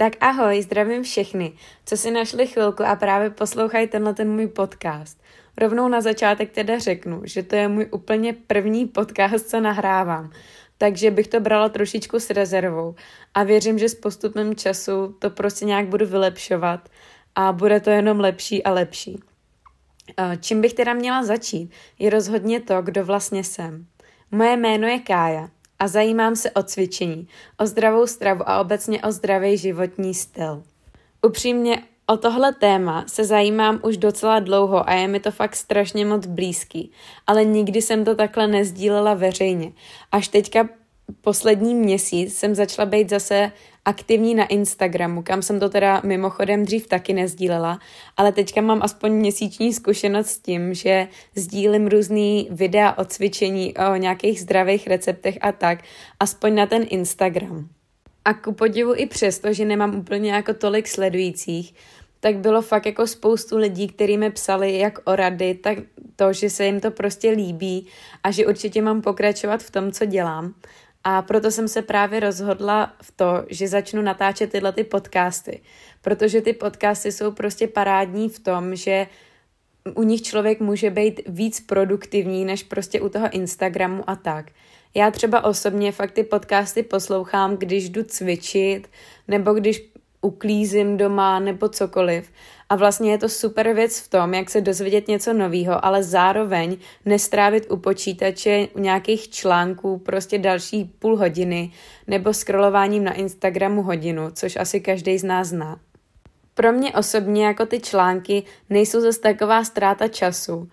Tak ahoj, zdravím všechny, co si našli chvilku a právě poslouchají tenhle ten můj podcast. Rovnou na začátek teda řeknu, že to je můj úplně první podcast, co nahrávám, takže bych to brala trošičku s rezervou a věřím, že s postupem času to prostě nějak budu vylepšovat a bude to jenom lepší a lepší. Čím bych teda měla začít, je rozhodně to, kdo vlastně jsem. Moje jméno je Kája a zajímám se o cvičení, o zdravou stravu a obecně o zdravý životní styl. Upřímně o tohle téma se zajímám už docela dlouho a je mi to fakt strašně moc blízký, ale nikdy jsem to takhle nezdílela veřejně. Až teďka poslední měsíc jsem začala být zase aktivní na Instagramu, kam jsem to teda mimochodem dřív taky nezdílela, ale teďka mám aspoň měsíční zkušenost s tím, že sdílím různý videa o cvičení, o nějakých zdravých receptech a tak, aspoň na ten Instagram. A ku podivu i přesto, že nemám úplně jako tolik sledujících, tak bylo fakt jako spoustu lidí, kteří mi psali jak o rady, tak to, že se jim to prostě líbí a že určitě mám pokračovat v tom, co dělám. A proto jsem se právě rozhodla v to, že začnu natáčet tyhle ty podcasty. Protože ty podcasty jsou prostě parádní v tom, že u nich člověk může být víc produktivní než prostě u toho Instagramu a tak. Já třeba osobně fakt ty podcasty poslouchám, když jdu cvičit, nebo když uklízím doma, nebo cokoliv. A vlastně je to super věc v tom, jak se dozvědět něco nového, ale zároveň nestrávit u počítače nějakých článků prostě další půl hodiny nebo scrollováním na Instagramu hodinu, což asi každý z nás zná. Pro mě osobně jako ty články nejsou zase taková ztráta času,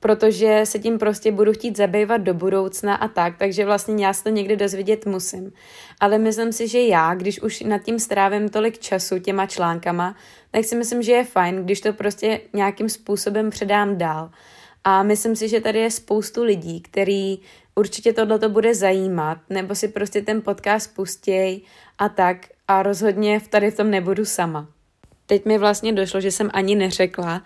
protože se tím prostě budu chtít zabývat do budoucna a tak, takže vlastně já se to někdy dozvědět musím. Ale myslím si, že já, když už nad tím strávím tolik času těma článkama, tak si myslím, že je fajn, když to prostě nějakým způsobem předám dál. A myslím si, že tady je spoustu lidí, který určitě tohle to bude zajímat, nebo si prostě ten podcast pustěj a tak a rozhodně tady v tom nebudu sama. Teď mi vlastně došlo, že jsem ani neřekla,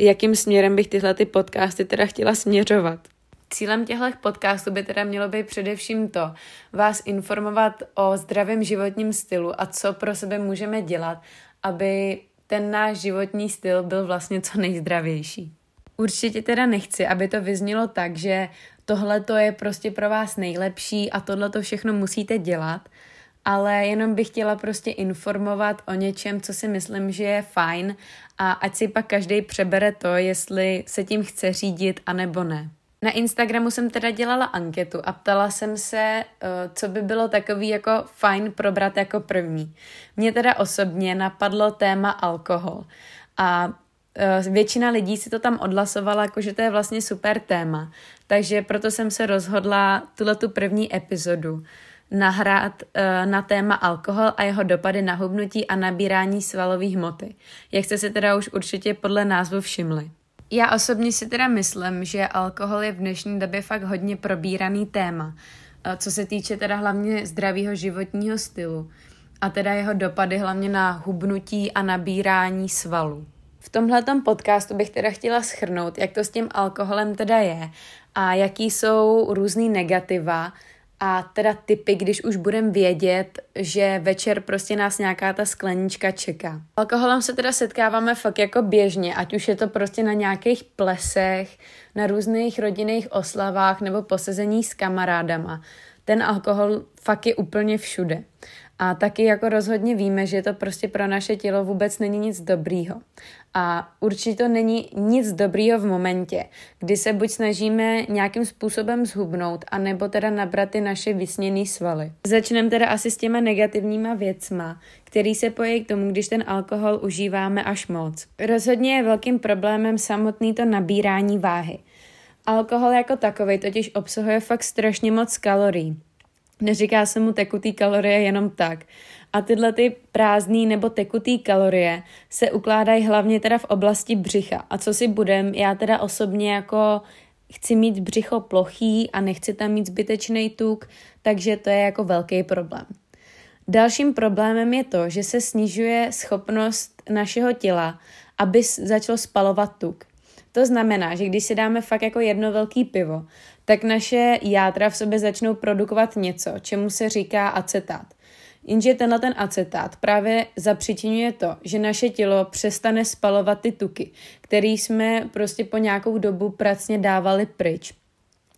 jakým směrem bych tyhle ty podcasty teda chtěla směřovat. Cílem těchto podcastů by teda mělo být především to, vás informovat o zdravém životním stylu a co pro sebe můžeme dělat, aby ten náš životní styl byl vlastně co nejzdravější. Určitě teda nechci, aby to vyznělo tak, že tohle to je prostě pro vás nejlepší a tohle to všechno musíte dělat, ale jenom bych chtěla prostě informovat o něčem, co si myslím, že je fajn a ať si pak každý přebere to, jestli se tím chce řídit a nebo ne. Na Instagramu jsem teda dělala anketu a ptala jsem se, eh, co by bylo takový jako fajn probrat jako první. Mně teda osobně napadlo téma alkohol a eh, většina lidí si to tam odhlasovala, jako že to je vlastně super téma. Takže proto jsem se rozhodla tuhle tu první epizodu nahrát uh, na téma alkohol a jeho dopady na hubnutí a nabírání svalové hmoty. Jak jste si teda už určitě podle názvu všimli. Já osobně si teda myslím, že alkohol je v dnešní době fakt hodně probíraný téma, uh, co se týče teda hlavně zdravého životního stylu a teda jeho dopady hlavně na hubnutí a nabírání svalů. V tomhletom podcastu bych teda chtěla schrnout, jak to s tím alkoholem teda je a jaký jsou různý negativa, a teda typy, když už budeme vědět, že večer prostě nás nějaká ta sklenička čeká. Alkoholem se teda setkáváme fakt jako běžně, ať už je to prostě na nějakých plesech, na různých rodinných oslavách nebo posezení s kamarádama. Ten alkohol fakt je úplně všude. A taky jako rozhodně víme, že to prostě pro naše tělo vůbec není nic dobrýho. A určitě to není nic dobrýho v momentě, kdy se buď snažíme nějakým způsobem zhubnout, anebo teda nabrat ty naše vysněné svaly. Začneme teda asi s těma negativníma věcma, který se pojí k tomu, když ten alkohol užíváme až moc. Rozhodně je velkým problémem samotný to nabírání váhy. Alkohol jako takový totiž obsahuje fakt strašně moc kalorií. Neříká se mu tekutý kalorie jenom tak. A tyhle ty prázdný nebo tekutý kalorie se ukládají hlavně teda v oblasti břicha. A co si budem, já teda osobně jako chci mít břicho plochý a nechci tam mít zbytečný tuk, takže to je jako velký problém. Dalším problémem je to, že se snižuje schopnost našeho těla, aby začalo spalovat tuk. To znamená, že když si dáme fakt jako jedno velký pivo, tak naše játra v sobě začnou produkovat něco, čemu se říká acetát. Jenže tenhle ten acetát právě zapřičinuje to, že naše tělo přestane spalovat ty tuky, které jsme prostě po nějakou dobu pracně dávali pryč.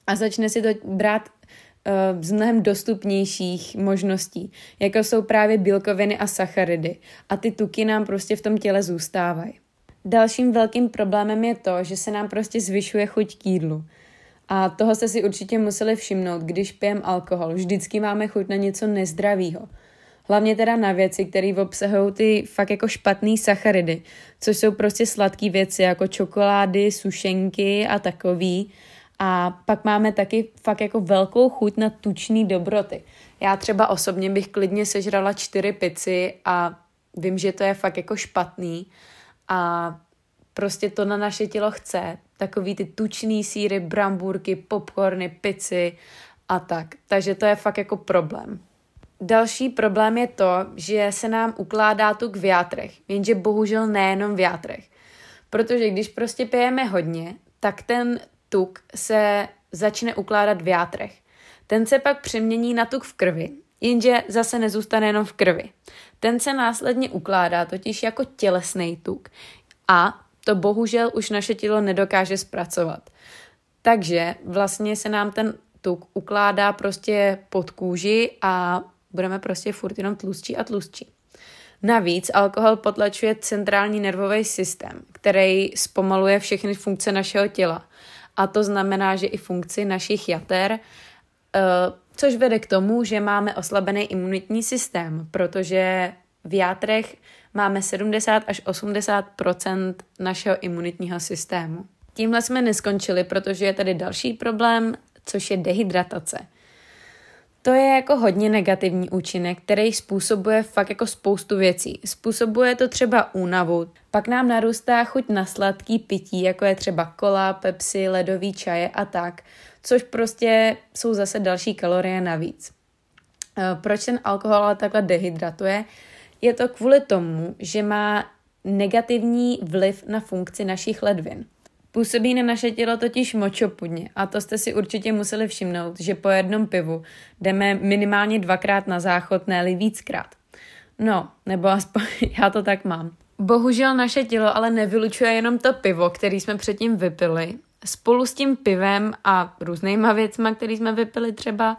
A začne si to brát uh, z mnohem dostupnějších možností, jako jsou právě bílkoviny a sacharidy. A ty tuky nám prostě v tom těle zůstávají. Dalším velkým problémem je to, že se nám prostě zvyšuje chuť k jídlu. A toho jste si určitě museli všimnout, když pijeme alkohol. Vždycky máme chuť na něco nezdravého. Hlavně teda na věci, které obsahují ty fakt jako špatné sacharidy, což jsou prostě sladké věci jako čokolády, sušenky a takový. A pak máme taky fakt jako velkou chuť na tučný dobroty. Já třeba osobně bych klidně sežrala čtyři pici a vím, že to je fakt jako špatný a prostě to na naše tělo chce. Takový ty tučný síry, brambůrky, popcorny, pici a tak. Takže to je fakt jako problém. Další problém je to, že se nám ukládá tuk v játrech, jenže bohužel nejenom v játrech. Protože když prostě pijeme hodně, tak ten tuk se začne ukládat v játrech. Ten se pak přemění na tuk v krvi, jenže zase nezůstane jenom v krvi. Ten se následně ukládá totiž jako tělesný tuk a to bohužel už naše tělo nedokáže zpracovat. Takže vlastně se nám ten tuk ukládá prostě pod kůži a budeme prostě furt jenom tlustší a tlustší. Navíc alkohol potlačuje centrální nervový systém, který zpomaluje všechny funkce našeho těla. A to znamená, že i funkci našich jater, eh, což vede k tomu, že máme oslabený imunitní systém, protože v játrech máme 70 až 80% našeho imunitního systému. Tímhle jsme neskončili, protože je tady další problém, což je dehydratace. To je jako hodně negativní účinek, který způsobuje fakt jako spoustu věcí. Způsobuje to třeba únavu, pak nám narůstá chuť na sladký pití, jako je třeba kola, pepsi, ledový čaje a tak, což prostě jsou zase další kalorie navíc. Eh, proč ten alkohol ale takhle dehydratuje? Je to kvůli tomu, že má negativní vliv na funkci našich ledvin. Působí na naše tělo totiž močopudně a to jste si určitě museli všimnout, že po jednom pivu jdeme minimálně dvakrát na záchod, ne víckrát. No, nebo aspoň já to tak mám. Bohužel naše tělo ale nevylučuje jenom to pivo, který jsme předtím vypili. Spolu s tím pivem a různýma věcma, který jsme vypili třeba,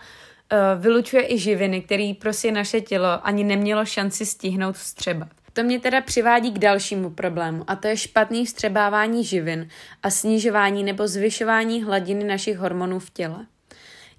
eh, vylučuje i živiny, který prostě naše tělo ani nemělo šanci stihnout vstřebat. To mě teda přivádí k dalšímu problému a to je špatný vstřebávání živin a snižování nebo zvyšování hladiny našich hormonů v těle.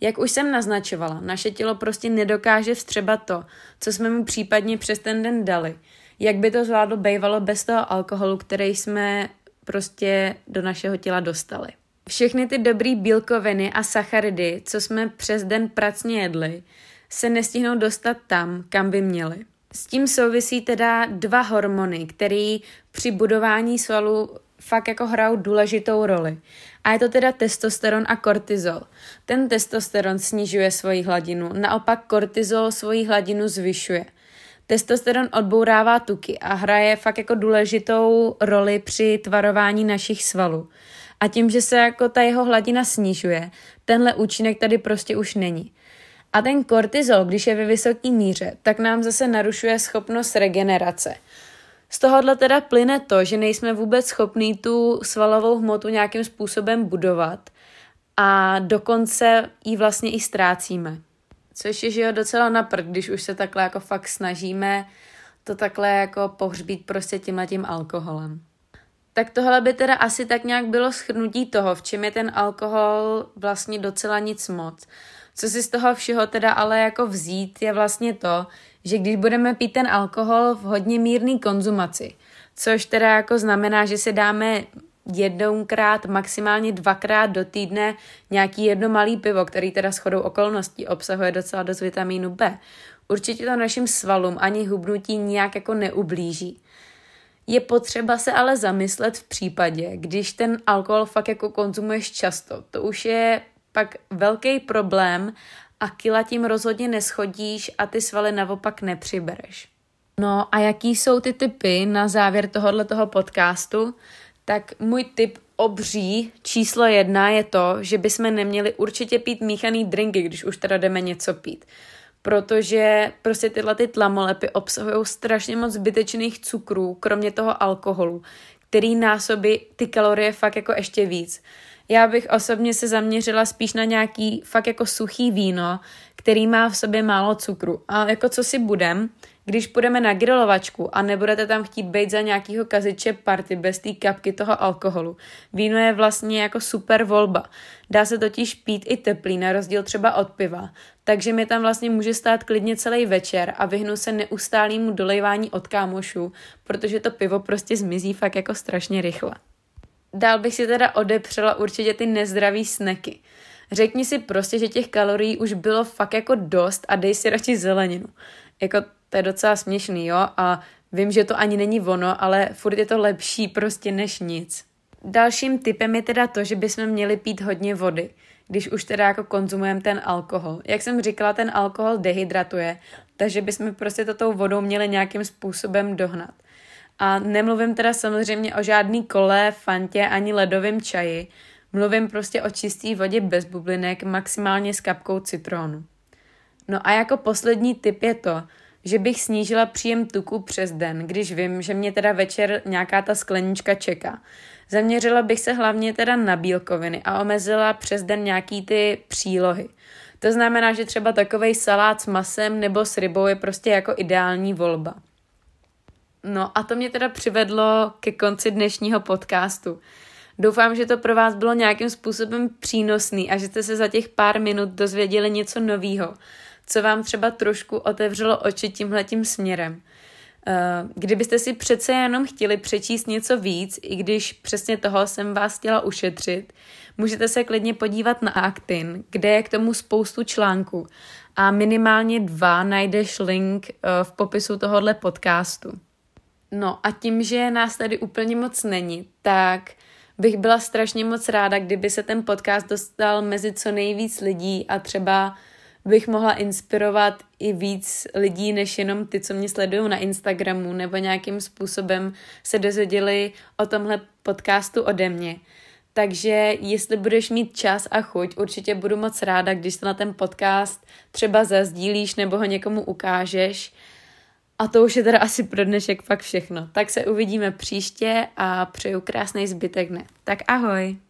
Jak už jsem naznačovala, naše tělo prostě nedokáže vstřebat to, co jsme mu případně přes ten den dali. Jak by to zvládlo bejvalo bez toho alkoholu, který jsme prostě do našeho těla dostali. Všechny ty dobré bílkoviny a sacharidy, co jsme přes den pracně jedli, se nestihnou dostat tam, kam by měly. S tím souvisí teda dva hormony, které při budování svalů fakt jako hrajou důležitou roli. A je to teda testosteron a kortizol. Ten testosteron snižuje svoji hladinu, naopak kortizol svoji hladinu zvyšuje. Testosteron odbourává tuky a hraje fakt jako důležitou roli při tvarování našich svalů. A tím, že se jako ta jeho hladina snižuje, tenhle účinek tady prostě už není. A ten kortizol, když je ve vysoké míře, tak nám zase narušuje schopnost regenerace. Z tohohle teda plyne to, že nejsme vůbec schopní tu svalovou hmotu nějakým způsobem budovat a dokonce ji vlastně i ztrácíme. Což je, že jo, docela naprt, když už se takhle jako fakt snažíme to takhle jako pohřbít prostě tímhletím alkoholem. Tak tohle by teda asi tak nějak bylo schrnutí toho, v čem je ten alkohol vlastně docela nic moc. Co si z toho všeho teda ale jako vzít, je vlastně to, že když budeme pít ten alkohol v hodně mírný konzumaci, což teda jako znamená, že si dáme jednoukrát, maximálně dvakrát do týdne nějaký jedno malý pivo, který teda shodou okolností obsahuje docela dost vitamínu B. Určitě to našim svalům ani hubnutí nijak jako neublíží. Je potřeba se ale zamyslet v případě, když ten alkohol fakt jako konzumuješ často. To už je pak velký problém a kila tím rozhodně neschodíš a ty svaly naopak nepřibereš. No a jaký jsou ty typy na závěr tohohle toho podcastu? Tak můj tip obří číslo jedna je to, že bychom neměli určitě pít míchaný drinky, když už teda jdeme něco pít. protože prostě tyhle ty tlamolepy obsahují strašně moc zbytečných cukrů, kromě toho alkoholu, který násobí ty kalorie fakt jako ještě víc. Já bych osobně se zaměřila spíš na nějaký fakt jako suchý víno, který má v sobě málo cukru. A jako co si budem, když půjdeme na grilovačku a nebudete tam chtít být za nějakýho kaziče party bez té kapky toho alkoholu, víno je vlastně jako super volba. Dá se totiž pít i teplý, na rozdíl třeba od piva. Takže mi tam vlastně může stát klidně celý večer a vyhnu se neustálému dolejvání od kámošů, protože to pivo prostě zmizí fakt jako strašně rychle. Dál bych si teda odepřela určitě ty nezdravý sneky. Řekni si prostě, že těch kalorií už bylo fakt jako dost a dej si radši zeleninu. Jako to je docela směšný, jo, a vím, že to ani není ono, ale furt je to lepší prostě než nic. Dalším typem je teda to, že bychom měli pít hodně vody, když už teda jako konzumujeme ten alkohol. Jak jsem říkala, ten alkohol dehydratuje, takže bychom prostě to tou vodou měli nějakým způsobem dohnat. A nemluvím teda samozřejmě o žádný kole, fantě ani ledovém čaji, mluvím prostě o čistý vodě bez bublinek, maximálně s kapkou citronu. No a jako poslední tip je to, že bych snížila příjem tuku přes den, když vím, že mě teda večer nějaká ta sklenička čeká. Zaměřila bych se hlavně teda na bílkoviny a omezila přes den nějaký ty přílohy. To znamená, že třeba takovej salát s masem nebo s rybou je prostě jako ideální volba. No a to mě teda přivedlo ke konci dnešního podcastu. Doufám, že to pro vás bylo nějakým způsobem přínosný a že jste se za těch pár minut dozvěděli něco novýho co vám třeba trošku otevřelo oči tímhletím směrem. Eh, kdybyste si přece jenom chtěli přečíst něco víc, i když přesně toho jsem vás chtěla ušetřit, můžete se klidně podívat na Actin, kde je k tomu spoustu článků a minimálně dva najdeš link eh, v popisu tohohle podcastu. No a tím, že nás tady úplně moc není, tak bych byla strašně moc ráda, kdyby se ten podcast dostal mezi co nejvíc lidí a třeba bych mohla inspirovat i víc lidí, než jenom ty, co mě sledují na Instagramu, nebo nějakým způsobem se dozvěděli o tomhle podcastu ode mě. Takže jestli budeš mít čas a chuť, určitě budu moc ráda, když se na ten podcast třeba zazdílíš nebo ho někomu ukážeš. A to už je teda asi pro dnešek fakt všechno. Tak se uvidíme příště a přeju krásný zbytek dne. Tak ahoj!